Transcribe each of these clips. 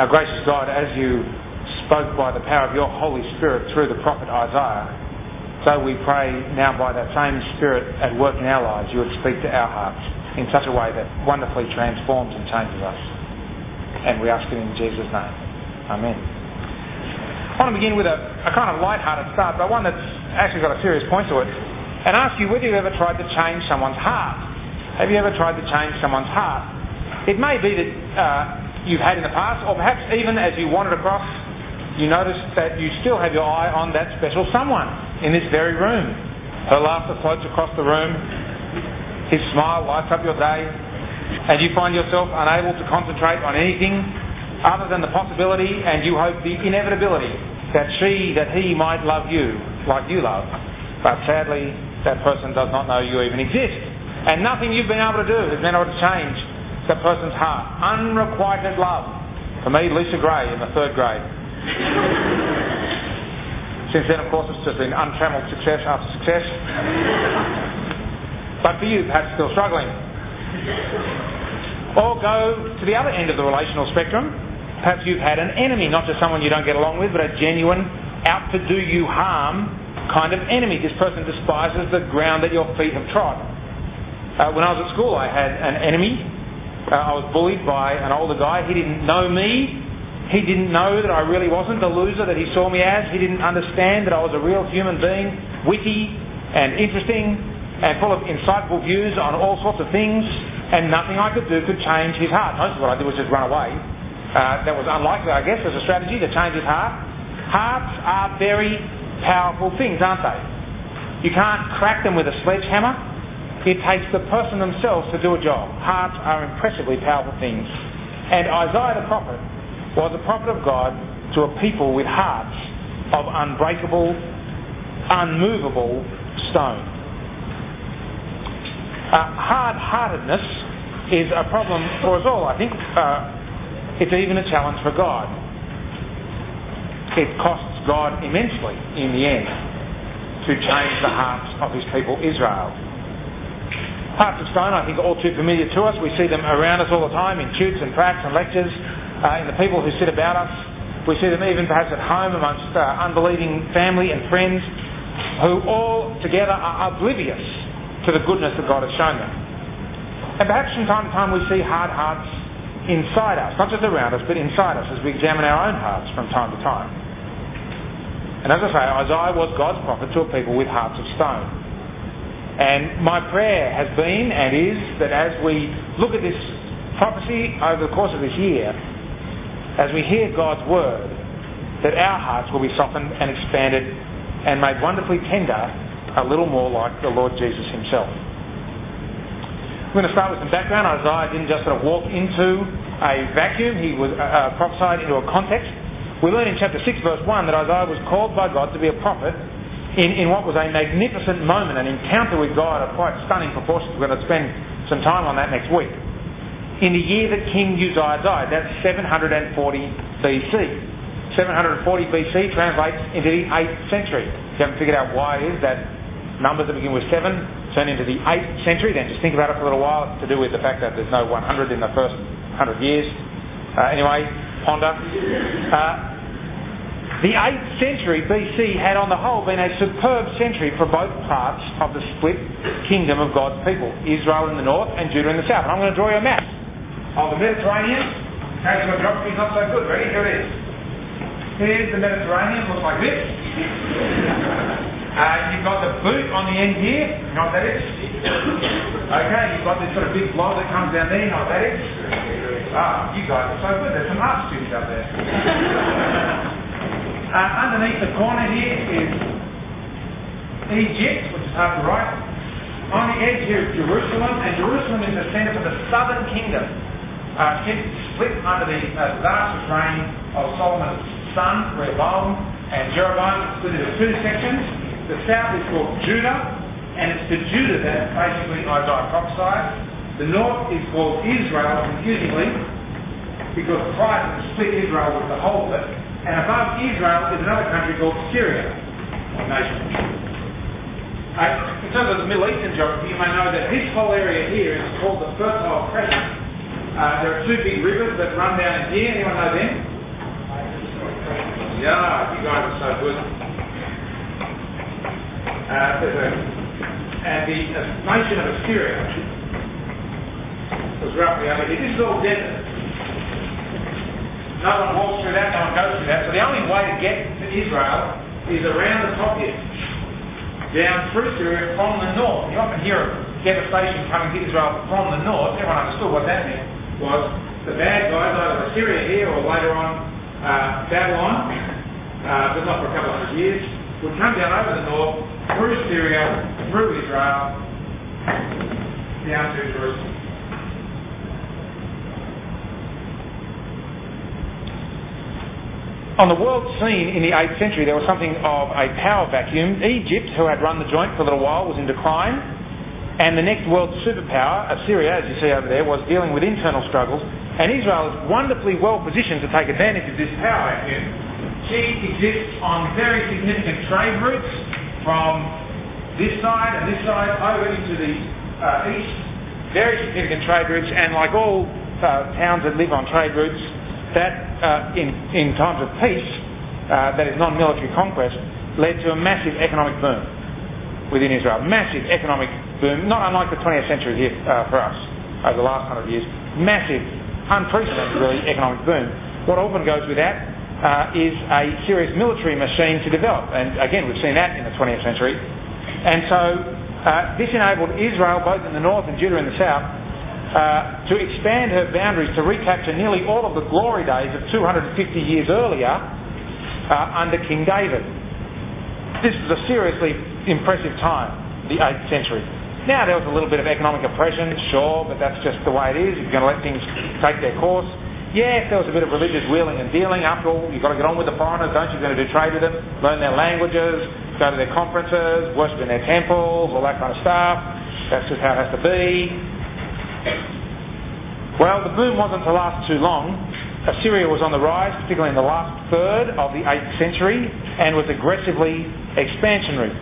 our gracious God, as you spoke by the power of your Holy Spirit through the prophet Isaiah, so we pray now by that same Spirit at work in our lives, you would speak to our hearts in such a way that wonderfully transforms and changes us. And we ask it in Jesus' name. Amen. I want to begin with a, a kind of light-hearted start, but one that's actually got a serious point to it, and ask you whether you've ever tried to change someone's heart. Have you ever tried to change someone's heart? It may be that uh, you've had in the past, or perhaps even as you wandered across you notice that you still have your eye on that special someone in this very room. Her laughter floats across the room, his smile lights up your day, and you find yourself unable to concentrate on anything other than the possibility and you hope the inevitability that she, that he might love you like you love. But sadly, that person does not know you even exist. And nothing you've been able to do has been able to change that person's heart. Unrequited love. For me, Lisa Gray in the third grade. Since then, of course, it's just been untrammeled success after success. but for you, perhaps still struggling. Or go to the other end of the relational spectrum. Perhaps you've had an enemy, not just someone you don't get along with, but a genuine, out to do you harm kind of enemy. This person despises the ground that your feet have trod. Uh, when I was at school, I had an enemy. Uh, I was bullied by an older guy. He didn't know me. He didn't know that I really wasn't the loser that he saw me as. He didn't understand that I was a real human being, witty and interesting and full of insightful views on all sorts of things, and nothing I could do could change his heart. Most of what I did was just run away. Uh, that was unlikely, I guess, as a strategy to change his heart. Hearts are very powerful things, aren't they? You can't crack them with a sledgehammer. It takes the person themselves to do a job. Hearts are impressively powerful things. And Isaiah the prophet was a prophet of God to a people with hearts of unbreakable, unmovable stone. Uh, hard-heartedness is a problem for us all. I think uh, it's even a challenge for God. It costs God immensely in the end to change the hearts of his people Israel. Hearts of stone, I think, are all too familiar to us. We see them around us all the time in tutes and pracs and lectures uh, in the people who sit about us. We see them even perhaps at home amongst uh, unbelieving family and friends who all together are oblivious to the goodness that God has shown them. And perhaps from time to time we see hard hearts inside us, not just around us, but inside us as we examine our own hearts from time to time. And as I say, Isaiah was God's prophet to a people with hearts of stone. And my prayer has been and is that as we look at this prophecy over the course of this year, as we hear God's word, that our hearts will be softened and expanded and made wonderfully tender, a little more like the Lord Jesus himself. We're going to start with some background. Isaiah didn't just sort of walk into a vacuum, he was uh, uh prophesied into a context. We learn in chapter 6, verse 1, that Isaiah was called by God to be a prophet in, in what was a magnificent moment, an encounter with God of quite stunning proportions. We're going to spend some time on that next week in the year that King Uzziah died. That's 740 BC. 740 BC translates into the 8th century. If you haven't figured out why it is that numbers that begin with 7 turn into the 8th century, then just think about it for a little while. It's to do with the fact that there's no 100 in the first 100 years. Uh, anyway, ponder. Uh, the 8th century BC had on the whole been a superb century for both parts of the split kingdom of God's people, Israel in the north and Judah in the south. And I'm going to draw you a map of the Mediterranean. Okay, so geography is not so good. Ready? Here it is. Here's the Mediterranean. Looks like this. Uh, you've got the boot on the end here. You know what that is? Okay, you've got this sort of big blob that comes down there. You know what that is? Ah, you guys are so good. There's some art students out there. Uh, underneath the corner here is Egypt, which is half the right. On the edge here is Jerusalem, and Jerusalem is the centre for the southern kingdom uh, split under the uh, disastrous reign of Solomon's son, Rehoboam, and Jeroboam, split into two sections. The south is called Judah, and it's to Judah that basically Isaiah prophesied. The north is called Israel, confusingly, because prior to split, Israel was the whole of it. And above Israel is another country called Syria, or nation. Uh, in terms of the Middle Eastern geography, you may know that this whole area here is called the Fertile Crescent Uh, there are two big rivers that run down in here. Anyone know them? Yeah, you guys are so good. Uh, and the nation of Assyria was roughly over here. This is all desert. No one walks through that, no one goes through that. So the only way to get to Israel is around the top here, down through Syria from the north. You often hear of devastation coming to Israel from the north. Everyone understood what that meant was the bad guys, either Assyria here or later on uh, Babylon, uh, but not for a couple of hundred years, would come down over the north, through Syria, through Israel, down to Jerusalem. On the world scene in the 8th century, there was something of a power vacuum. Egypt, who had run the joint for a little while, was in decline. And the next world superpower, Assyria, as you see over there, was dealing with internal struggles. And Israel is wonderfully well positioned to take advantage of this power vacuum. She exists on very significant trade routes from this side and this side over into the uh, east. Very significant trade routes, and like all uh, towns that live on trade routes, that uh, in, in times of peace, uh, that is non-military conquest, led to a massive economic boom within Israel. Massive economic boom, not unlike the 20th century here uh, for us over the last hundred years. Massive, unprecedented really economic boom. What often goes with that uh, is a serious military machine to develop. And again, we've seen that in the 20th century. And so uh, this enabled Israel, both in the north and Judah in the south, uh, to expand her boundaries to recapture nearly all of the glory days of 250 years earlier uh, under King David. This was a seriously impressive time, the 8th century. Now there was a little bit of economic oppression, sure, but that's just the way it is. You're going to let things take their course. Yeah, there was a bit of religious wheeling and dealing, after all, you've got to get on with the foreigners, don't you? You're going to do trade with them, learn their languages, go to their conferences, worship in their temples, all that kind of stuff. That's just how it has to be. Well, the boom wasn't to last too long. Assyria was on the rise, particularly in the last third of the 8th century, and was aggressively expansionary.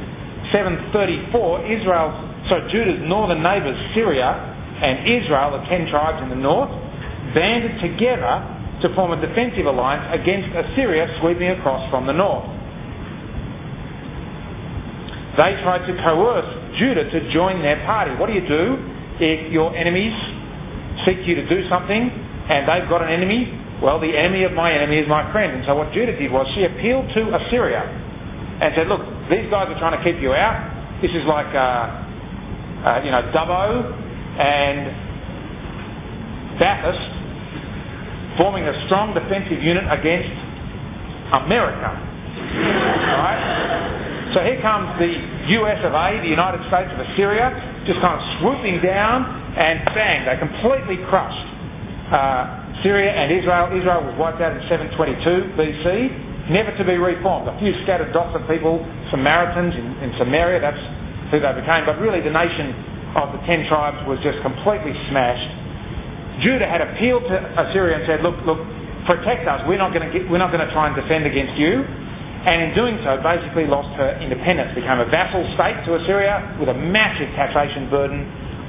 734, Israel, so Judah's northern neighbours, Syria and Israel, the ten tribes in the north, banded together to form a defensive alliance against Assyria sweeping across from the north. They tried to coerce Judah to join their party. What do you do if your enemies seek you to do something and they've got an enemy? Well, the enemy of my enemy is my friend. And so what Judah did was she appealed to Assyria and said, look, these guys are trying to keep you out. This is like, uh, uh, you know, Dubbo and Bathurst forming a strong defensive unit against America. So here comes the US of A, the United States of Assyria, just kind of swooping down and bang, they completely crushed uh, Syria and Israel. Israel was wiped out in 722 BC, never to be reformed. A few scattered dots of people, Samaritans in, in Samaria, that's who they became. But really the nation of the ten tribes was just completely smashed. Judah had appealed to Assyria and said, look, look, protect us. We're not going to, we're not going to try and defend against you and in doing so basically lost her independence, became a vassal state to Assyria with a massive taxation burden,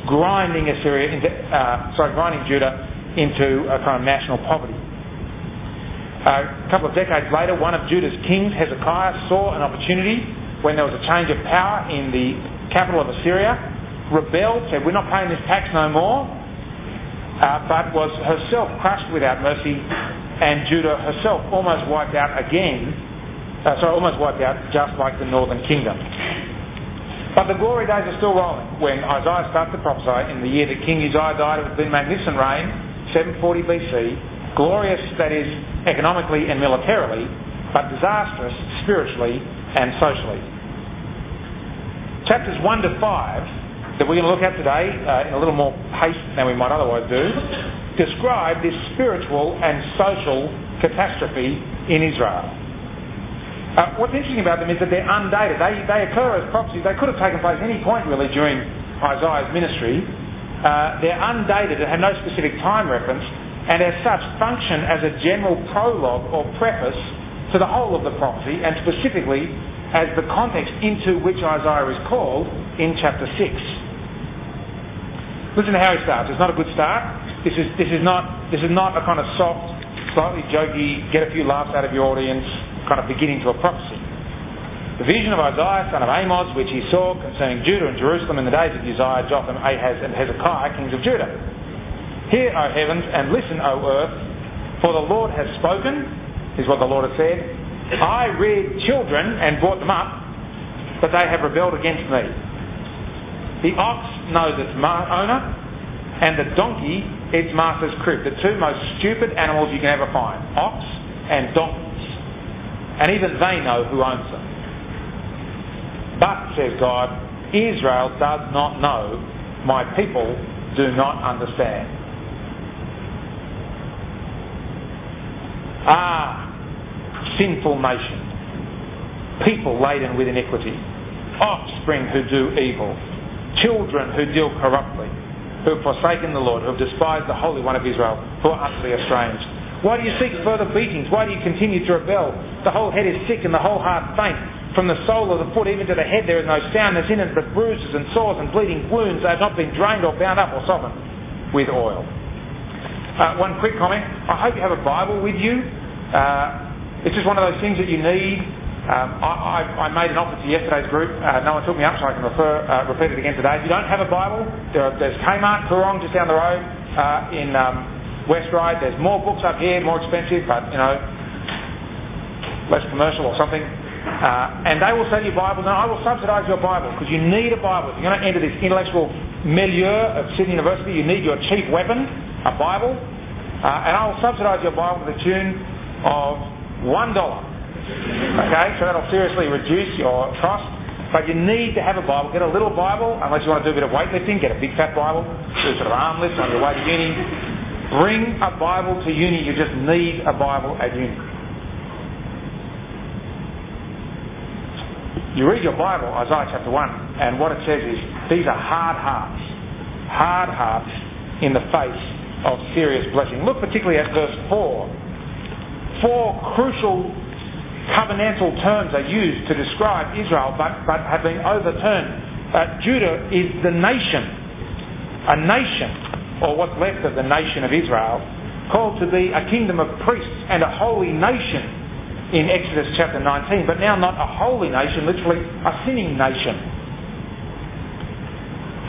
grinding Assyria into, uh, sorry, grinding Judah into a kind of national poverty. Uh, a couple of decades later, one of Judah's kings, Hezekiah, saw an opportunity when there was a change of power in the capital of Assyria, rebelled, said, We're not paying this tax no more, uh, but was herself crushed without mercy, and Judah herself almost wiped out again uh, sorry, almost wiped out, just like the northern kingdom. But the glory days are still rolling when Isaiah starts to prophesy in the year that King Uzziah died of the magnificent reign, 740 BC, glorious, that is, economically and militarily, but disastrous spiritually and socially. Chapters 1 to 5 that we're going to look at today uh, in a little more haste than we might otherwise do describe this spiritual and social catastrophe in Israel. Uh, what's interesting about them is that they're undated. They, they occur as prophecies. They could have taken place any point really during Isaiah's ministry. Uh, they're undated and have no specific time reference and as such function as a general prologue or preface to the whole of the prophecy and specifically as the context into which Isaiah is called in chapter 6. Listen to how he starts. It's not a good start. This is, this is, not, this is not a kind of soft, slightly jokey, get a few laughs out of your audience kind of beginning to a prophecy. The vision of Isaiah, son of Amos, which he saw concerning Judah and Jerusalem in the days of Uzziah, Jotham, Ahaz, and Hezekiah, kings of Judah. Hear, O heavens, and listen, O earth, for the Lord has spoken, is what the Lord has said. I reared children and brought them up, but they have rebelled against me. The ox knows its owner, and the donkey its master's crib. The two most stupid animals you can ever find ox and donkeys. And even they know who owns them. But, says God, Israel does not know, my people do not understand. Ah, sinful nation, people laden with iniquity, offspring who do evil, children who deal corruptly, who have forsaken the Lord, who have despised the Holy One of Israel, who are utterly estranged. Why do you seek further beatings? Why do you continue to rebel? The whole head is sick and the whole heart faint. From the sole of the foot even to the head there is no soundness in it, but bruises and sores and bleeding wounds. that have not been drained or bound up or softened with oil. Uh, one quick comment. I hope you have a Bible with you. Uh, it's just one of those things that you need um, I, I, I, made an offer to yesterday's group. Uh, no one took me up, so I can refer, uh, repeat it again today. If you don't have a Bible, there are, there's Kmart, Koorong, just down the road uh, in um, West Ryde. There's Moore Books up here, more expensive, but you know, less commercial or something. Uh, and they will sell you Bibles, and I will subsidise your Bible because you need a Bible. If you're going to enter this intellectual milieu of Sydney University, you need your chief weapon, a Bible. Uh, and I will subsidise your Bible to the tune of one dollar. Okay, so that'll seriously reduce your cost. But you need to have a Bible. Get a little Bible, unless you want to do a bit of weightlifting. Get a big fat Bible. Do sort of arm lifts on your way to uni. Bring a Bible to uni. You just need a Bible at uni. You read your Bible, Isaiah chapter 1, and what it says is these are hard hearts. Hard hearts in the face of serious blessing. Look particularly at verse 4. Four crucial covenantal terms are used to describe Israel but, but have been overturned. Uh, Judah is the nation, a nation, or what's left of the nation of Israel, called to be a kingdom of priests and a holy nation in Exodus chapter 19, but now not a holy nation, literally a sinning nation.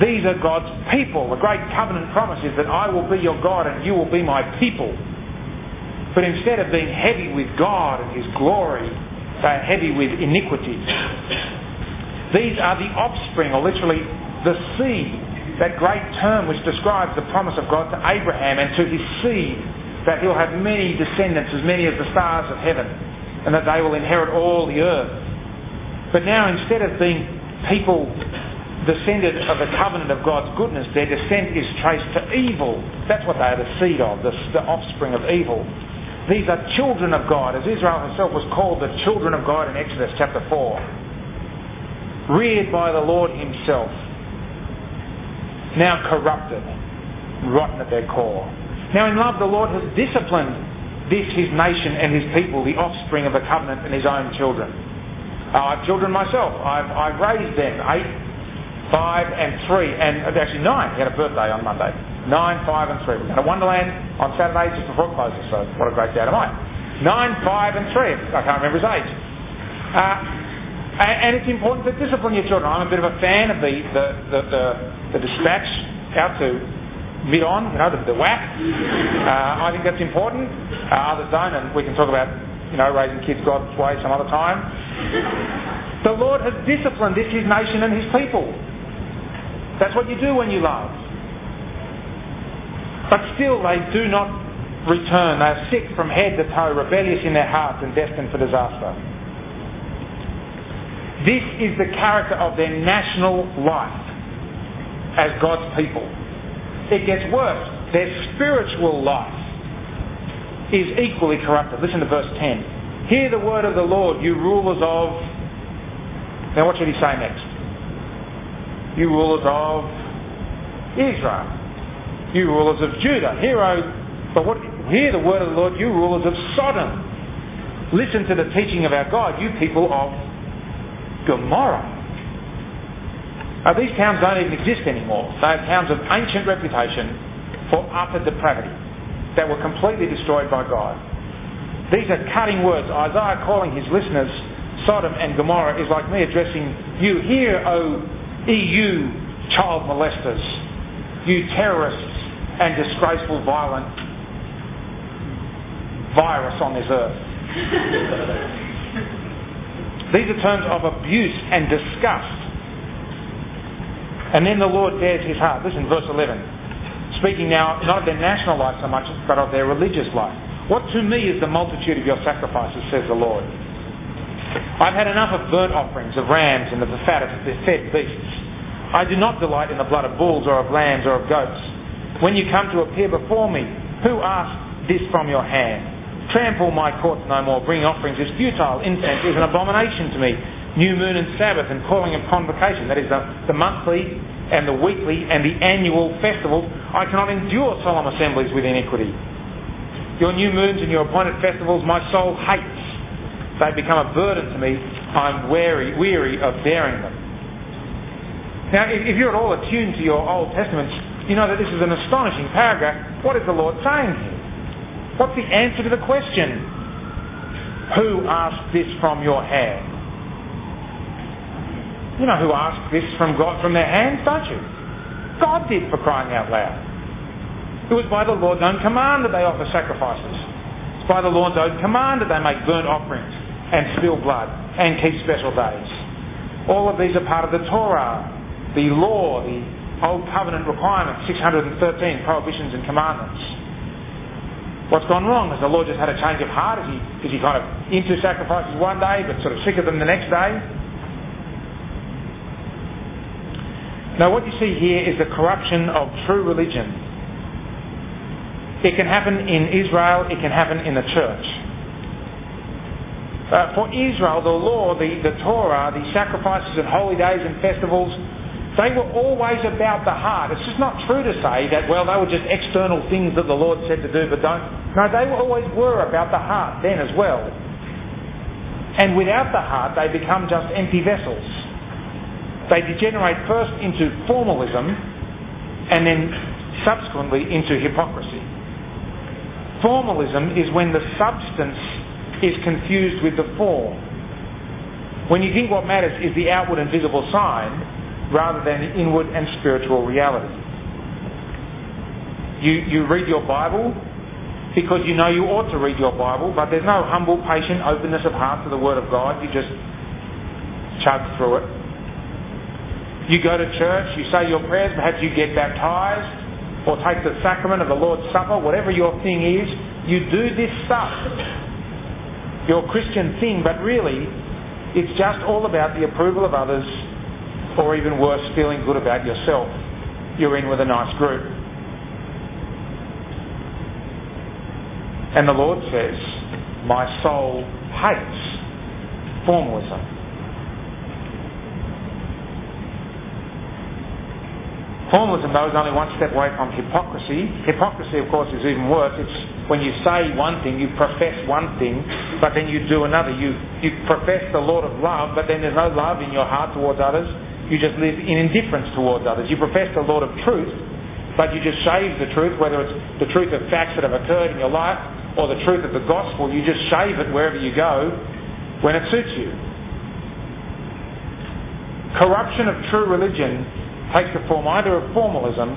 These are God's people. The great covenant promise is that I will be your God and you will be my people. But instead of being heavy with God and His glory, they are heavy with iniquity. These are the offspring, or literally the seed, that great term which describes the promise of God to Abraham and to his seed, that he'll have many descendants, as many as the stars of heaven, and that they will inherit all the earth. But now instead of being people descended of the covenant of God's goodness, their descent is traced to evil. That's what they are the seed of, the, the offspring of evil. These are children of God, as Israel herself was called the children of God in Exodus chapter 4. Reared by the Lord himself. Now corrupted, rotten at their core. Now in love the Lord has disciplined this his nation and his people, the offspring of the covenant and his own children. Uh, I have children myself. I've, I've raised them, eight, five and three, and actually nine. He had a birthday on Monday. Nine, five, and three. We had to Wonderland on Saturday just before closes, so what a great day to mine. Nine, five, and three. I can't remember his age. Uh, and, and, it's important to discipline your children. I'm a bit of a fan of the the, the, the, the dispatch out to mid on, you know, the, the whack. Uh, I think that's important. Uh, others don't, and we can talk about, you know, raising kids God's way some other time. The Lord has disciplined this his nation and his people. That's what you do when you love. But still they do not return. They are sick from head to toe, rebellious in their hearts and destined for disaster. This is the character of their national life as God's people. It gets worse. Their spiritual life is equally corrupted. Listen to verse 10. Hear the word of the Lord, you rulers of... Now what should he say next? You rulers of Israel you rulers of Judah. Hear, o, but what, hear the word of the Lord, you rulers of Sodom. Listen to the teaching of our God, you people of Gomorrah. Uh, these towns don't even exist anymore. They are towns of ancient reputation for utter depravity that were completely destroyed by God. These are cutting words. Isaiah calling his listeners Sodom and Gomorrah is like me addressing you. here, O EU child molesters, you terrorists and disgraceful violent virus on this earth. These are terms of abuse and disgust. And then the Lord bears his heart. Listen, verse 11. Speaking now not of their national life so much, but of their religious life. What to me is the multitude of your sacrifices, says the Lord. I've had enough of burnt offerings, of rams, and of the fat of the fed beasts. I do not delight in the blood of bulls or of lambs or of goats. When you come to appear before me, who asked this from your hand? Trample my courts no more. Bring offerings is futile. Incense is an abomination to me. New moon and Sabbath and calling of convocation, that is the, the monthly and the weekly and the annual festivals. I cannot endure solemn assemblies with iniquity. Your new moons and your appointed festivals my soul hates. They become a burden to me. I'm weary, weary of bearing them. Now, if you're at all attuned to your Old Testament, you know that this is an astonishing paragraph. What is the Lord saying here? What's the answer to the question? Who asked this from your hand? You know who asked this from God from their hands, don't you? God did for crying out loud. It was by the Lord's own command that they offer sacrifices. It's by the Lord's own command that they make burnt offerings and spill blood and keep special days. All of these are part of the Torah, the law, the Old Covenant requirements, 613 prohibitions and commandments. What's gone wrong? Has the Lord just had a change of heart? Is he, is he kind of into sacrifices one day but sort of sick of them the next day? Now what you see here is the corruption of true religion. It can happen in Israel, it can happen in the church. Uh, for Israel, the law, the, the Torah, the sacrifices and holy days and festivals they were always about the heart. It's just not true to say that, well, they were just external things that the Lord said to do, but don't. No, they always were about the heart then as well. And without the heart, they become just empty vessels. They degenerate first into formalism and then subsequently into hypocrisy. Formalism is when the substance is confused with the form. When you think what matters is the outward and visible sign, rather than the inward and spiritual reality. You, you read your Bible because you know you ought to read your Bible, but there's no humble, patient openness of heart to the Word of God. You just chug through it. You go to church, you say your prayers, perhaps you get baptized or take the sacrament of the Lord's Supper, whatever your thing is, you do this stuff. Your Christian thing, but really, it's just all about the approval of others or even worse, feeling good about yourself. You're in with a nice group. And the Lord says, My soul hates formalism. Formalism, though, is only one step away from hypocrisy. Hypocrisy, of course, is even worse. It's when you say one thing, you profess one thing, but then you do another. You, you profess the Lord of love, but then there's no love in your heart towards others. You just live in indifference towards others. You profess the Lord of truth, but you just shave the truth, whether it's the truth of facts that have occurred in your life or the truth of the gospel. You just shave it wherever you go when it suits you. Corruption of true religion takes the form either of formalism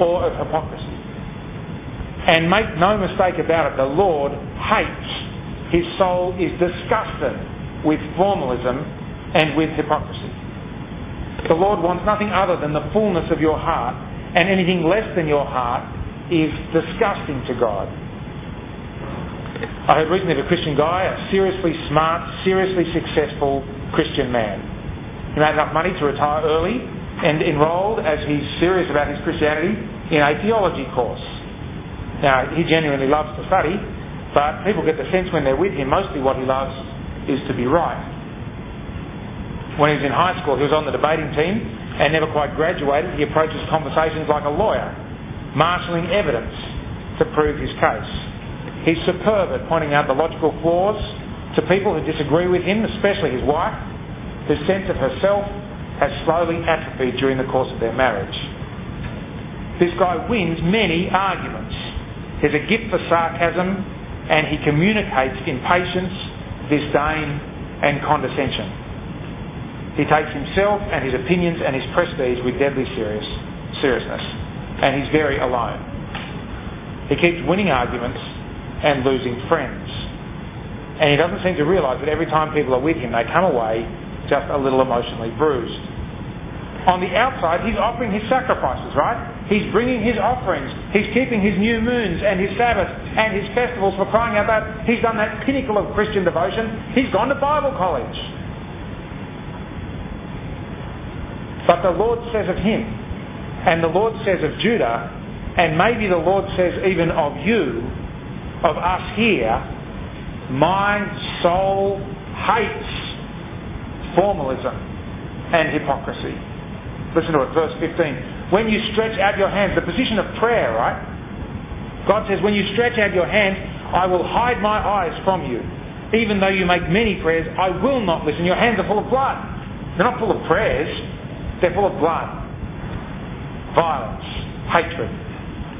or of hypocrisy. And make no mistake about it, the Lord hates, his soul is disgusted with formalism and with hypocrisy. The Lord wants nothing other than the fullness of your heart, and anything less than your heart is disgusting to God. I heard recently of a Christian guy, a seriously smart, seriously successful Christian man. He made enough money to retire early and enrolled, as he's serious about his Christianity, in a theology course. Now, he genuinely loves to study, but people get the sense when they're with him, mostly what he loves is to be right when he was in high school, he was on the debating team and never quite graduated. He approaches conversations like a lawyer, marshalling evidence to prove his case. He's superb at pointing out the logical flaws to people who disagree with him, especially his wife, whose sense of herself has slowly atrophied during the course of their marriage. This guy wins many arguments. He has a gift for sarcasm and he communicates impatience, disdain and condescension. He takes himself and his opinions and his prestige with deadly serious, seriousness and he's very alone. He keeps winning arguments and losing friends. And he doesn't seem to realise that every time people are with him, they come away just a little emotionally bruised. On the outside, he's offering his sacrifices, right? He's bringing his offerings. He's keeping his new moons and his Sabbaths and his festivals for crying out loud. he's done that pinnacle of Christian devotion. He's gone to Bible college. But the Lord says of him, and the Lord says of Judah, and maybe the Lord says even of you, of us here, my soul hates formalism and hypocrisy. Listen to it, verse 15. When you stretch out your hands, the position of prayer, right? God says, when you stretch out your hand, I will hide my eyes from you. Even though you make many prayers, I will not listen. Your hands are full of blood. They're not full of prayers, they're full of blood. Violence, hatred.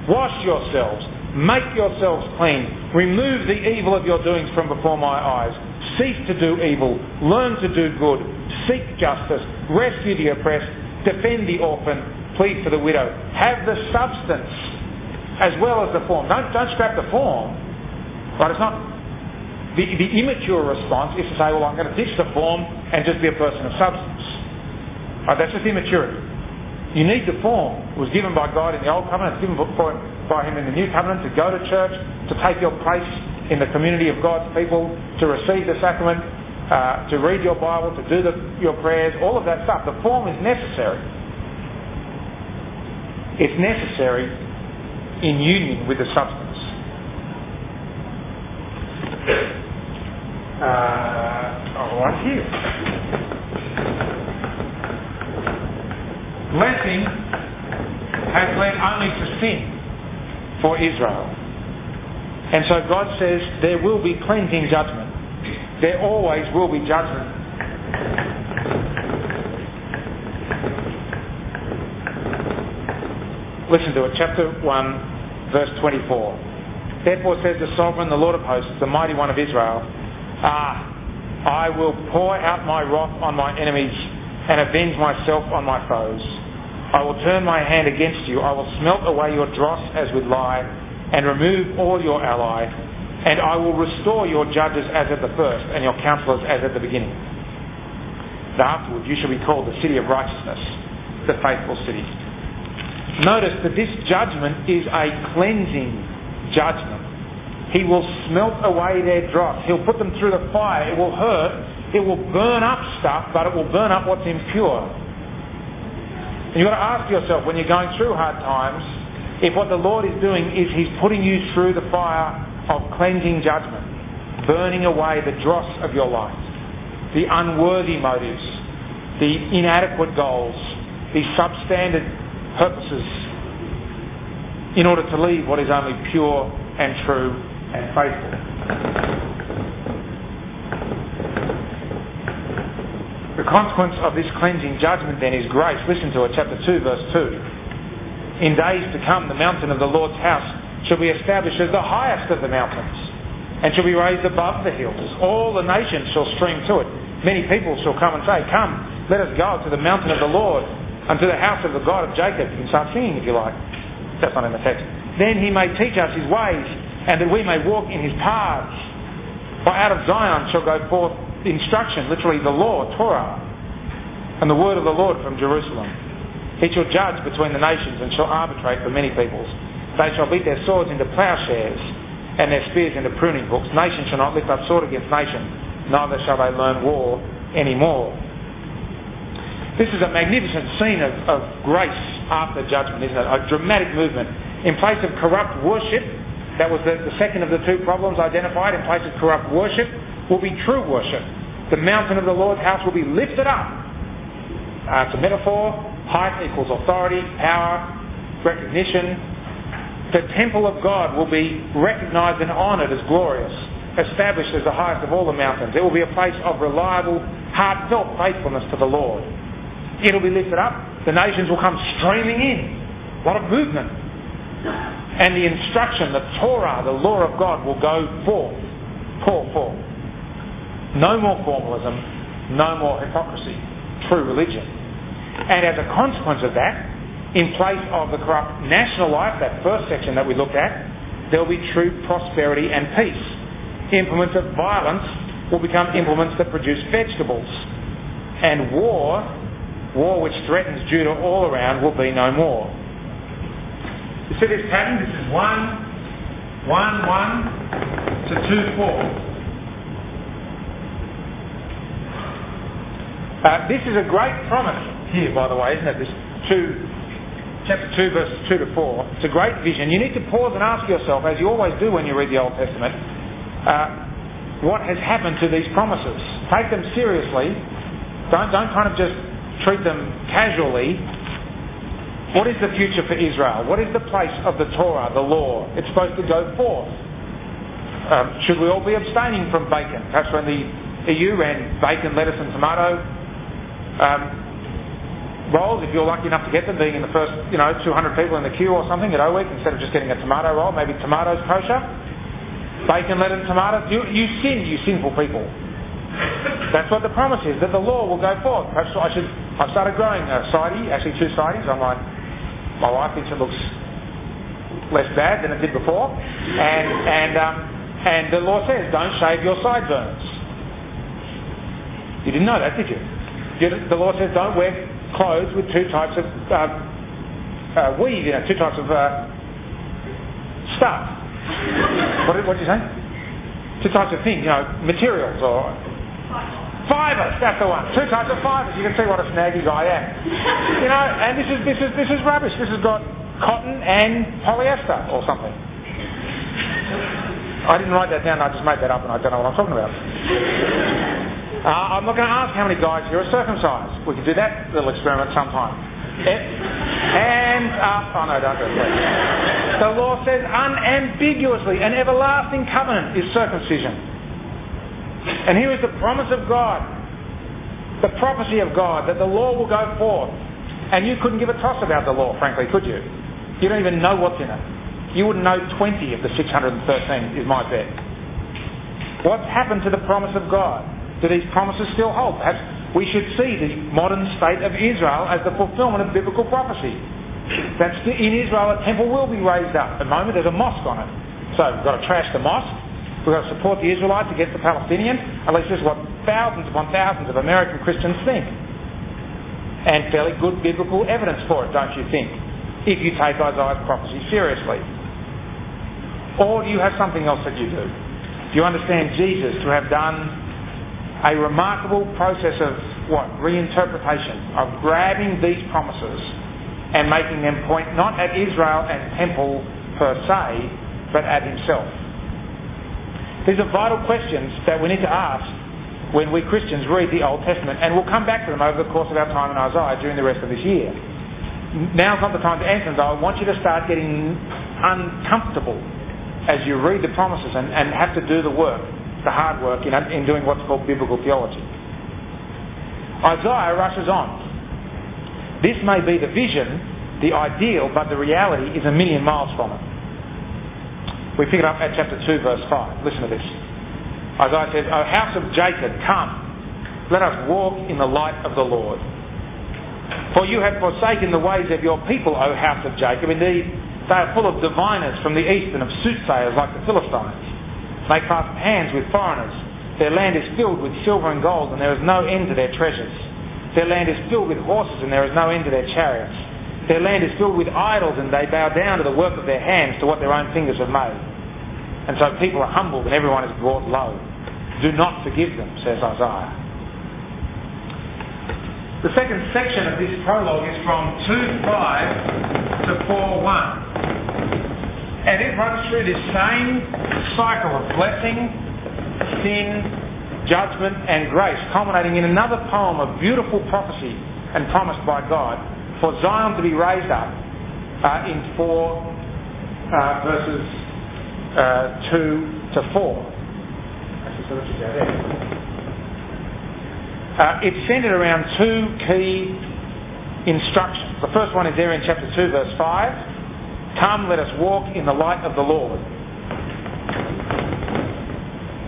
Wash yourselves Make yourselves clean. Remove the evil of your doings from before my eyes. Cease to do evil. Learn to do good. Seek justice. Rescue the oppressed. Defend the orphan. Plead for the widow. Have the substance as well as the form. Don't, don't scrap the form. But it's not... The, the immature response is to say, well, I'm going to ditch the form and just be a person of substance. Right, that's just immaturity. You need the form. It was given by God in the Old Covenant. It's given by Him in the New Covenant to go to church, to take your place in the community of God's people, to receive the sacrament, uh, to read your Bible, to do the, your prayers, all of that stuff. The form is necessary. It's necessary in union with the substance. Uh, oh, right here. Blessing has led only to sin for Israel. And so God says there will be cleansing judgment. There always will be judgment. Listen to it, chapter 1, verse 24. Therefore says the sovereign, the Lord of hosts, the mighty one of Israel, Ah, I will pour out my wrath on my enemies and avenge myself on my foes. I will turn my hand against you. I will smelt away your dross as with lye, and remove all your alloy, and I will restore your judges as at the first, and your counselors as at the beginning. But afterwards you shall be called the city of righteousness, the faithful city. Notice that this judgment is a cleansing judgment. He will smelt away their dross. He'll put them through the fire. It will hurt. It will burn up stuff, but it will burn up what's impure. And you've got to ask yourself when you're going through hard times, if what the Lord is doing is He's putting you through the fire of cleansing judgment, burning away the dross of your life, the unworthy motives, the inadequate goals, the substandard purposes, in order to leave what is only pure and true and faithful. Consequence of this cleansing judgment then is grace. Listen to it, chapter 2, verse 2. In days to come, the mountain of the Lord's house shall be established as the highest of the mountains and shall be raised above the hills. All the nations shall stream to it. Many people shall come and say, Come, let us go to the mountain of the Lord, unto the house of the God of Jacob. You can start singing if you like. That's not in the text. Then he may teach us his ways, and that we may walk in his paths. For out of Zion shall go forth instruction, literally the law, Torah, and the word of the Lord from Jerusalem. He shall judge between the nations and shall arbitrate for many peoples. They shall beat their swords into plowshares and their spears into pruning hooks. Nation shall not lift up sword against nation, neither shall they learn war any more. This is a magnificent scene of, of grace after judgment, isn't it? A dramatic movement. In place of corrupt worship, that was the, the second of the two problems identified, in place of corrupt worship, will be true worship. The mountain of the Lord's house will be lifted up. Uh, it's a metaphor. Height equals authority, power, recognition. The temple of God will be recognised and honoured as glorious, established as the highest of all the mountains. It will be a place of reliable, heartfelt faithfulness to the Lord. it'll be lifted up. The nations will come streaming in. A lot of movement. And the instruction, the Torah, the law of God will go forth, pour forth. No more formalism, no more hypocrisy. True religion. And as a consequence of that, in place of the corrupt national life, that first section that we looked at, there will be true prosperity and peace. Implements of violence will become implements that produce vegetables. And war, war which threatens Judah all around, will be no more. You see this pattern? This is 1, 1, 1 to 2, 4. Uh, this is a great promise here, by the way, isn't it? This two, chapter 2, verses 2 to 4. It's a great vision. You need to pause and ask yourself, as you always do when you read the Old Testament, uh, what has happened to these promises? Take them seriously. Don't, don't kind of just treat them casually what is the future for Israel? What is the place of the Torah, the law? It's supposed to go forth. Um, should we all be abstaining from bacon? Perhaps when the EU ran bacon, lettuce and tomato um, rolls, if you're lucky enough to get them, being in the first, you know, 200 people in the queue or something at O Week, instead of just getting a tomato roll, maybe tomatoes kosher. Bacon, lettuce, tomatoes. You, you sin, you sinful people. That's what the promise is, that the law will go forth. Perhaps I should, I've started growing a sidey, actually two sideys on my my wife thinks it looks less bad than it did before. And, and, um, and the law says, don't shave your sideburns. You didn't know that, did you? The law says don't wear clothes with two types of uh, uh, weave, you know, two types of uh, stuff. What did, what did you say? Two types of things, you know, materials or Fibres, that's the one. Two types of fibres. You can see what a snaggy guy I am. You know, and this is this is this is rubbish. This has got cotton and polyester or something. I didn't write that down. I just made that up, and I don't know what I'm talking about. Uh, I'm not going to ask how many guys here are circumcised. We can do that little experiment sometime. Hands up. Oh no, don't do it. The law says unambiguously an everlasting covenant is circumcision. And here is the promise of God, the prophecy of God, that the law will go forth. And you couldn't give a toss about the law, frankly, could you? You don't even know what's in it. You wouldn't know 20 of the 613, is my bet. What's happened to the promise of God? Do these promises still hold? Perhaps we should see the modern state of Israel as the fulfillment of biblical prophecy. That in Israel a temple will be raised up. At the moment there's a mosque on it. So we've got to trash the mosque We've got to support the Israelites against the Palestinians. At least this is what thousands upon thousands of American Christians think. And fairly good biblical evidence for it, don't you think? If you take Isaiah's prophecy seriously. Or do you have something else that you do? Do you understand Jesus to have done a remarkable process of what? Reinterpretation, of grabbing these promises and making them point not at Israel and temple per se, but at himself. These are vital questions that we need to ask when we Christians read the Old Testament, and we'll come back to them over the course of our time in Isaiah during the rest of this year. Now's not the time to answer them, though. I want you to start getting uncomfortable as you read the promises and, and have to do the work, the hard work in, in doing what's called biblical theology. Isaiah rushes on. This may be the vision, the ideal, but the reality is a million miles from it. We pick it up at chapter 2, verse 5. Listen to this. Isaiah says, O house of Jacob, come, let us walk in the light of the Lord. For you have forsaken the ways of your people, O house of Jacob. Indeed, they are full of diviners from the east and of soothsayers like the Philistines. They clasp hands with foreigners. Their land is filled with silver and gold, and there is no end to their treasures. Their land is filled with horses, and there is no end to their chariots. Their land is filled with idols, and they bow down to the work of their hands, to what their own fingers have made. And so people are humbled and everyone is brought low. Do not forgive them, says Isaiah. The second section of this prologue is from 2.5 to 4.1. And it runs through this same cycle of blessing, sin, judgment and grace, culminating in another poem of beautiful prophecy and promised by God for Zion to be raised up uh, in 4 uh, verses uh, 2 to 4. Uh, it's centred around two key instructions. The first one is there in chapter 2, verse 5. Come, let us walk in the light of the Lord.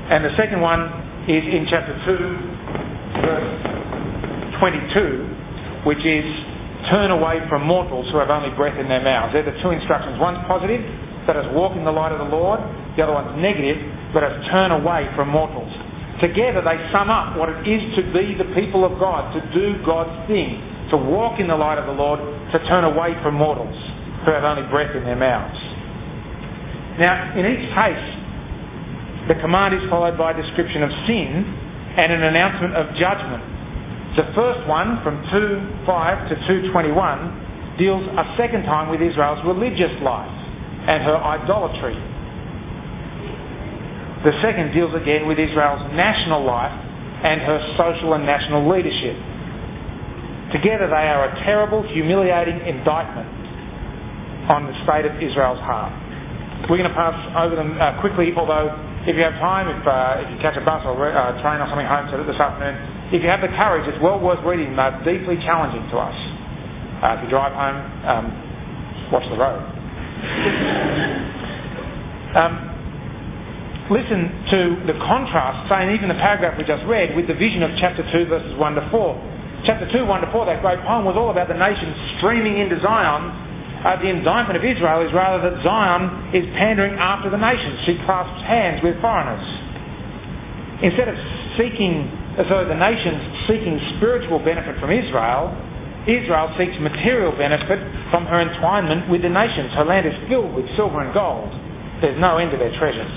And the second one is in chapter 2, verse 22, which is turn away from mortals who have only breath in their mouths. They're the two instructions. One's positive, let us walk in the light of the Lord. The other one's negative, let us turn away from mortals. Together they sum up what it is to be the people of God, to do God's thing, to walk in the light of the Lord, to turn away from mortals who have only breath in their mouths. Now, in each case, the command is followed by a description of sin and an announcement of judgment. The first one, from 2.5 to 2.21, deals a second time with Israel's religious life and her idolatry the second deals again with Israel's national life and her social and national leadership. Together they are a terrible, humiliating indictment on the state of Israel's heart. We're going to pass over them uh, quickly, although if you have time, if, uh, if you catch a bus or uh, train or something home to this afternoon, if you have the courage, it's well worth reading. They're deeply challenging to us. Uh, if you drive home, um, watch the road. um, listen to the contrast, say, and even the paragraph we just read, with the vision of chapter 2, verses 1 to 4. Chapter 2, 1 to 4, that great poem was all about the nation streaming into Zion. Uh, the indictment of Israel is rather that Zion is pandering after the nations. She clasps hands with foreigners. Instead of seeking, as though the nations seeking spiritual benefit from Israel, Israel seeks material benefit from her entwinement with the nations. Her land is filled with silver and gold. There's no end to their treasures.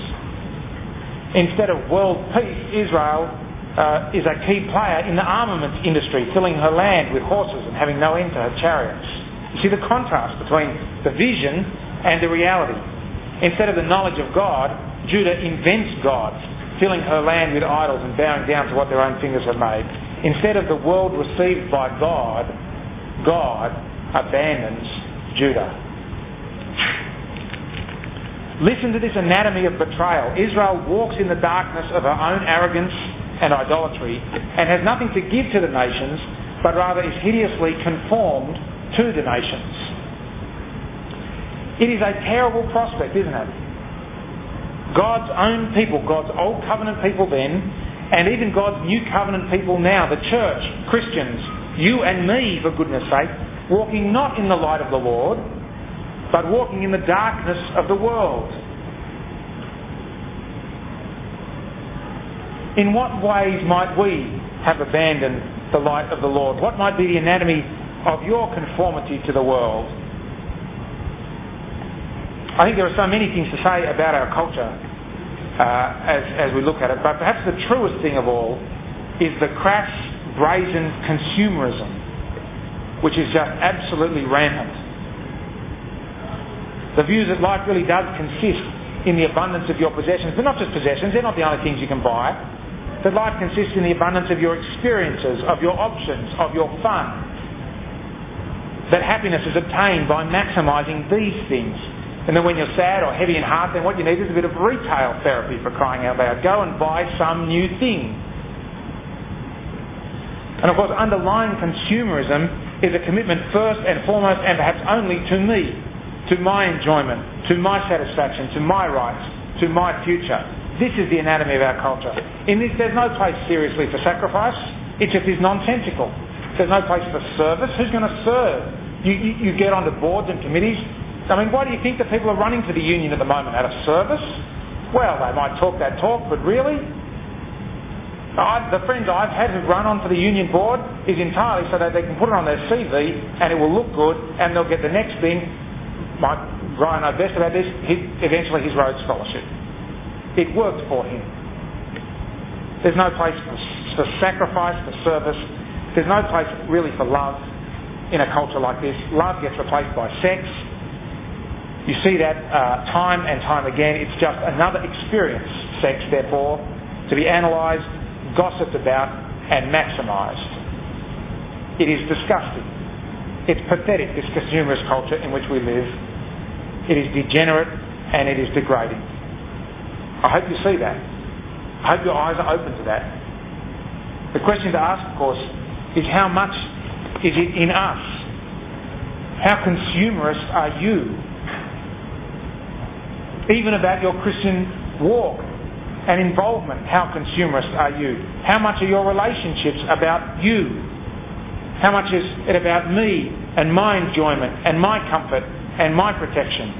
Instead of world peace, Israel uh, is a key player in the armaments industry, filling her land with horses and having no end to her chariots. You see the contrast between the vision and the reality. Instead of the knowledge of God, Judah invents gods, filling her land with idols and bowing down to what their own fingers have made. Instead of the world received by God, God abandons Judah. Listen to this anatomy of betrayal. Israel walks in the darkness of her own arrogance and idolatry and has nothing to give to the nations, but rather is hideously conformed to the nations. It is a terrible prospect, isn't it? God's own people, God's old covenant people then, and even God's new covenant people now, the church, Christians, you and me, for goodness sake, walking not in the light of the Lord, but walking in the darkness of the world. In what ways might we have abandoned the light of the Lord? What might be the anatomy of your conformity to the world? I think there are so many things to say about our culture uh, as, as we look at it, but perhaps the truest thing of all is the crass, brazen consumerism, which is just absolutely rampant. The view that life really does consist in the abundance of your possessions, but not just possessions, they're not the only things you can buy. That life consists in the abundance of your experiences, of your options, of your fun. That happiness is obtained by maximising these things. And then when you're sad or heavy in heart, then what you need is a bit of retail therapy for crying out loud. Go and buy some new thing. And of course, underlying consumerism is a commitment first and foremost and perhaps only to me to my enjoyment, to my satisfaction, to my rights, to my future. This is the anatomy of our culture. In this, there's no place seriously for sacrifice. It just is nonsensical. There's no place for service. Who's going to serve? You, you, you get onto boards and committees. I mean, why do you think that people are running for the union at the moment? Out of service? Well, they might talk that talk, but really? I, the friends I've had who've run on for the union board is entirely so that they can put it on their CV and it will look good and they'll get the next thing Mike Ryan know best about this, eventually his Rhodes Scholarship. It worked for him. There's no place for, for sacrifice, for service. There's no place really for love in a culture like this. Love gets replaced by sex. You see that uh, time and time again. It's just another experience, sex, therefore, to be analysed, gossiped about, and maximised. It is disgusting. It's pathetic, this consumerist culture in which we live. It is degenerate and it is degrading. I hope you see that. I hope your eyes are open to that. The question to ask, of course, is how much is it in us How consumerist are you? Even about your Christian walk and involvement, how consumerist are you? How much are your relationships about you? How much is it about me and my enjoyment and my comfort and my protection?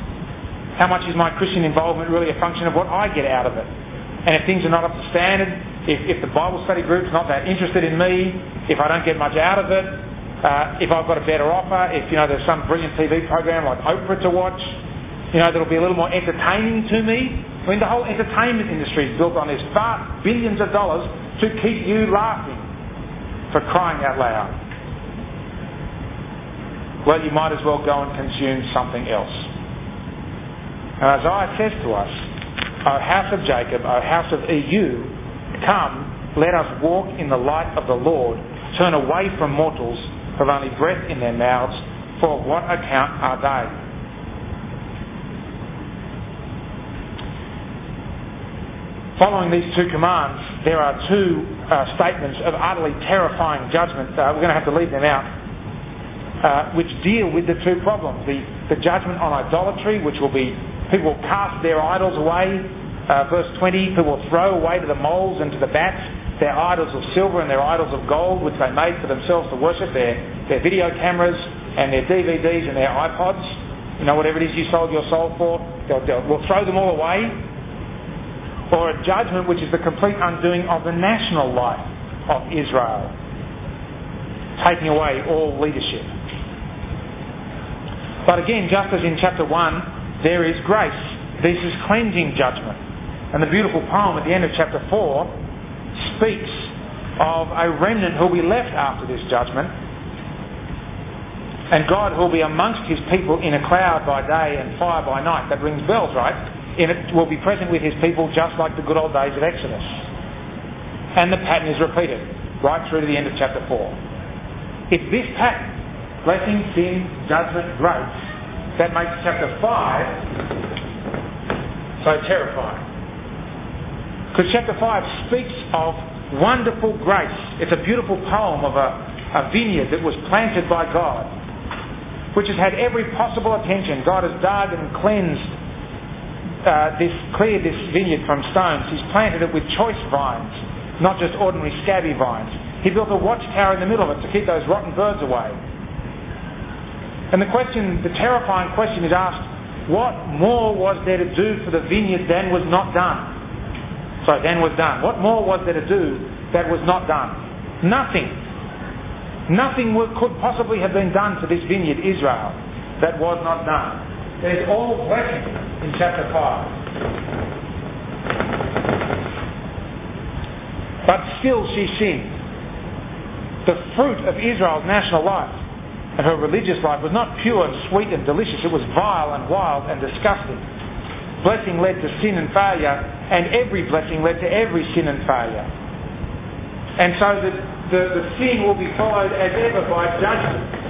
How much is my Christian involvement really a function of what I get out of it? And if things are not up to standard, if, if the Bible study group's not that interested in me, if I don't get much out of it, uh, if I've got a better offer, if you know there's some brilliant TV program like Oprah to watch, you know that'll be a little more entertaining to me. I mean the whole entertainment industry is built on this vast billions of dollars to keep you laughing for crying out loud. Well, you might as well go and consume something else. And Isaiah says to us, O house of Jacob, O house of EU, come, let us walk in the light of the Lord, turn away from mortals who have only breath in their mouths, for what account are they? Following these two commands, there are two uh, statements of utterly terrifying judgment. Uh, we're going to have to leave them out, uh, which deal with the two problems. The, the judgment on idolatry, which will be People will cast their idols away. Uh, verse 20, people will throw away to the moles and to the bats their idols of silver and their idols of gold, which they made for themselves to worship, their, their video cameras and their DVDs and their iPods. You know, whatever it is you sold your soul for, they'll, they'll, we'll throw them all away. Or a judgment which is the complete undoing of the national life of Israel, taking away all leadership. But again, just as in chapter 1, there is grace. This is cleansing judgment. And the beautiful poem at the end of chapter 4 speaks of a remnant who will be left after this judgment. And God who will be amongst his people in a cloud by day and fire by night. That rings bells, right? And it will be present with his people just like the good old days of Exodus. And the pattern is repeated right through to the end of chapter 4. It's this pattern, blessing, sin, judgment, grace, that makes chapter 5 so terrifying. Because chapter 5 speaks of wonderful grace. It's a beautiful poem of a, a vineyard that was planted by God, which has had every possible attention. God has dug and cleansed uh, this, cleared this vineyard from stones. He's planted it with choice vines, not just ordinary scabby vines. He built a watchtower in the middle of it to keep those rotten birds away. And the question, the terrifying question is asked, what more was there to do for the vineyard than was not done? So than was done. What more was there to do that was not done? Nothing. Nothing could possibly have been done to this vineyard, Israel, that was not done. There's all blessing in chapter 5. But still she sinned. The fruit of Israel's national life and her religious life was not pure and sweet and delicious, it was vile and wild and disgusting. Blessing led to sin and failure, and every blessing led to every sin and failure. And so the, the, the sin will be followed as ever by judgment.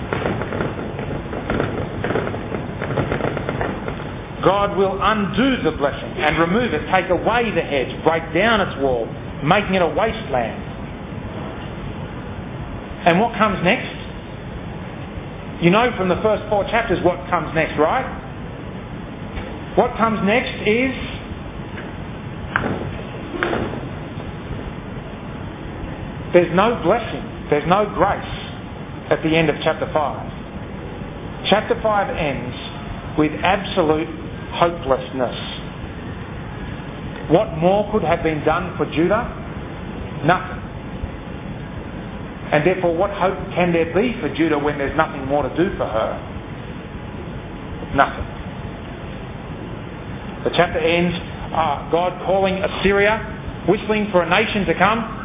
God will undo the blessing and remove it, take away the hedge, break down its wall, making it a wasteland. And what comes next? You know from the first four chapters what comes next, right? What comes next is there's no blessing, there's no grace at the end of chapter 5. Chapter 5 ends with absolute hopelessness. What more could have been done for Judah? Nothing. And therefore, what hope can there be for Judah when there's nothing more to do for her? Nothing. The chapter ends, uh, God calling Assyria, whistling for a nation to come.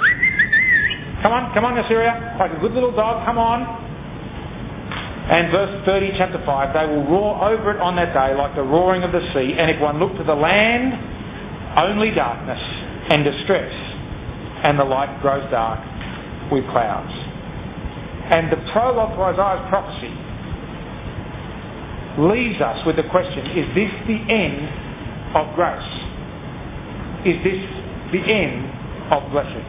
Come on, come on, Assyria, like a good little dog, come on. And verse 30, chapter 5, they will roar over it on that day like the roaring of the sea, and if one look to the land, only darkness and distress, and the light grows dark with clouds. And the prologue to Isaiah's prophecy leaves us with the question, is this the end of grace? Is this the end of blessing?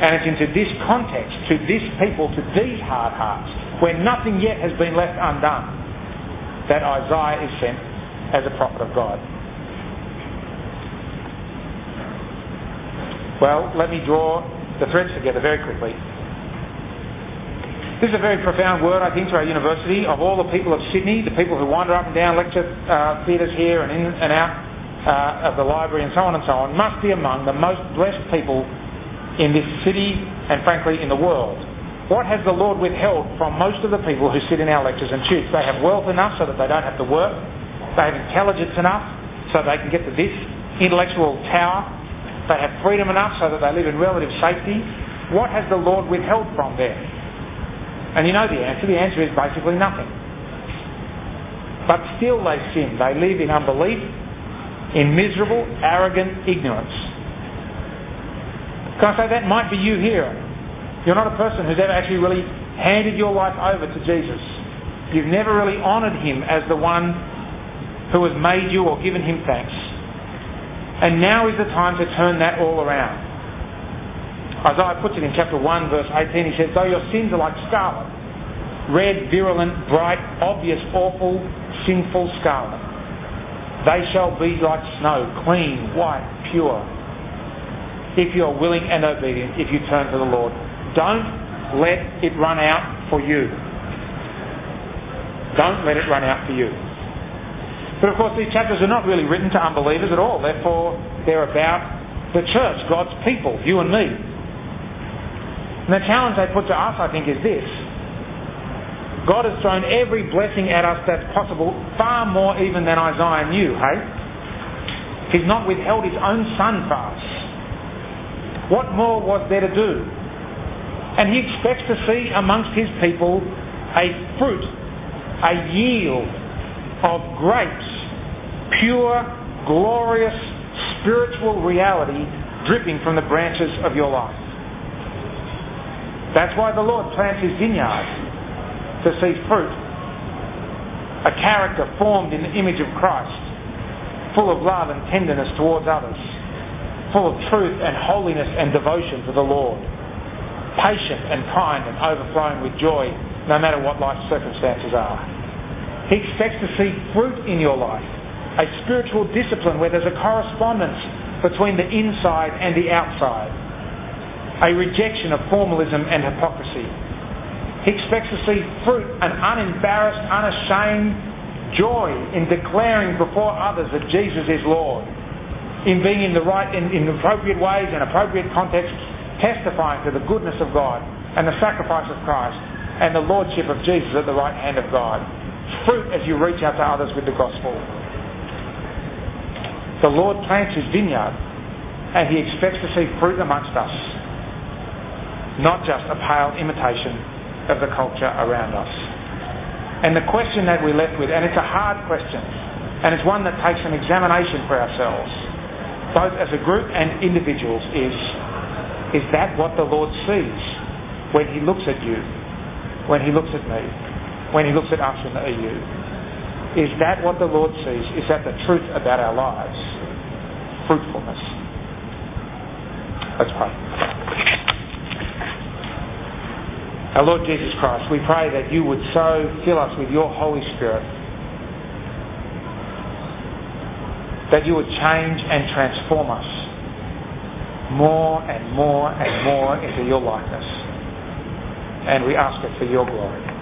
And it's into this context, to this people, to these hard hearts, where nothing yet has been left undone, that Isaiah is sent as a prophet of God. Well, let me draw the threads together very quickly. This is a very profound word, I think, to our university. Of all the people of Sydney, the people who wander up and down lecture uh, theatres here and in and out uh, of the library and so on and so on, must be among the most blessed people in this city and frankly in the world. What has the Lord withheld from most of the people who sit in our lectures and tutes? They have wealth enough so that they don't have to work. They have intelligence enough so they can get to this intellectual tower they have freedom enough so that they live in relative safety. What has the Lord withheld from them? And you know the answer. The answer is basically nothing. But still they sin. They live in unbelief, in miserable, arrogant ignorance. Can I say that might be you here? You're not a person who's ever actually really handed your life over to Jesus. You've never really honoured him as the one who has made you or given him thanks. And now is the time to turn that all around. Isaiah puts it in chapter 1, verse 18. He says, Though your sins are like scarlet, red, virulent, bright, obvious, awful, sinful scarlet, they shall be like snow, clean, white, pure. If you are willing and obedient, if you turn to the Lord. Don't let it run out for you. Don't let it run out for you. But of course, these chapters are not really written to unbelievers at all. Therefore, they're about the church, God's people, you and me. And the challenge they put to us, I think, is this. God has thrown every blessing at us that's possible, far more even than Isaiah knew, hey? He's not withheld his own son for us. What more was there to do? And he expects to see amongst his people a fruit, a yield of grapes, pure, glorious, spiritual reality dripping from the branches of your life. That's why the Lord plants his vineyard to see fruit. A character formed in the image of Christ, full of love and tenderness towards others, full of truth and holiness and devotion to the Lord, patient and kind and overflowing with joy no matter what life's circumstances are. He expects to see fruit in your life, a spiritual discipline where there's a correspondence between the inside and the outside, a rejection of formalism and hypocrisy. He expects to see fruit, an unembarrassed, unashamed joy in declaring before others that Jesus is Lord, in being in the right, in, in appropriate ways and appropriate contexts, testifying to the goodness of God and the sacrifice of Christ and the lordship of Jesus at the right hand of God fruit as you reach out to others with the gospel. The Lord plants his vineyard and he expects to see fruit amongst us, not just a pale imitation of the culture around us. And the question that we're left with, and it's a hard question, and it's one that takes an examination for ourselves, both as a group and individuals, is, is that what the Lord sees when he looks at you, when he looks at me? When he looks at us in the EU. Is that what the Lord sees? Is that the truth about our lives? Fruitfulness. Let's pray. Our Lord Jesus Christ, we pray that you would so fill us with your Holy Spirit that you would change and transform us more and more and more into your likeness. And we ask it for your glory.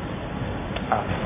Amén.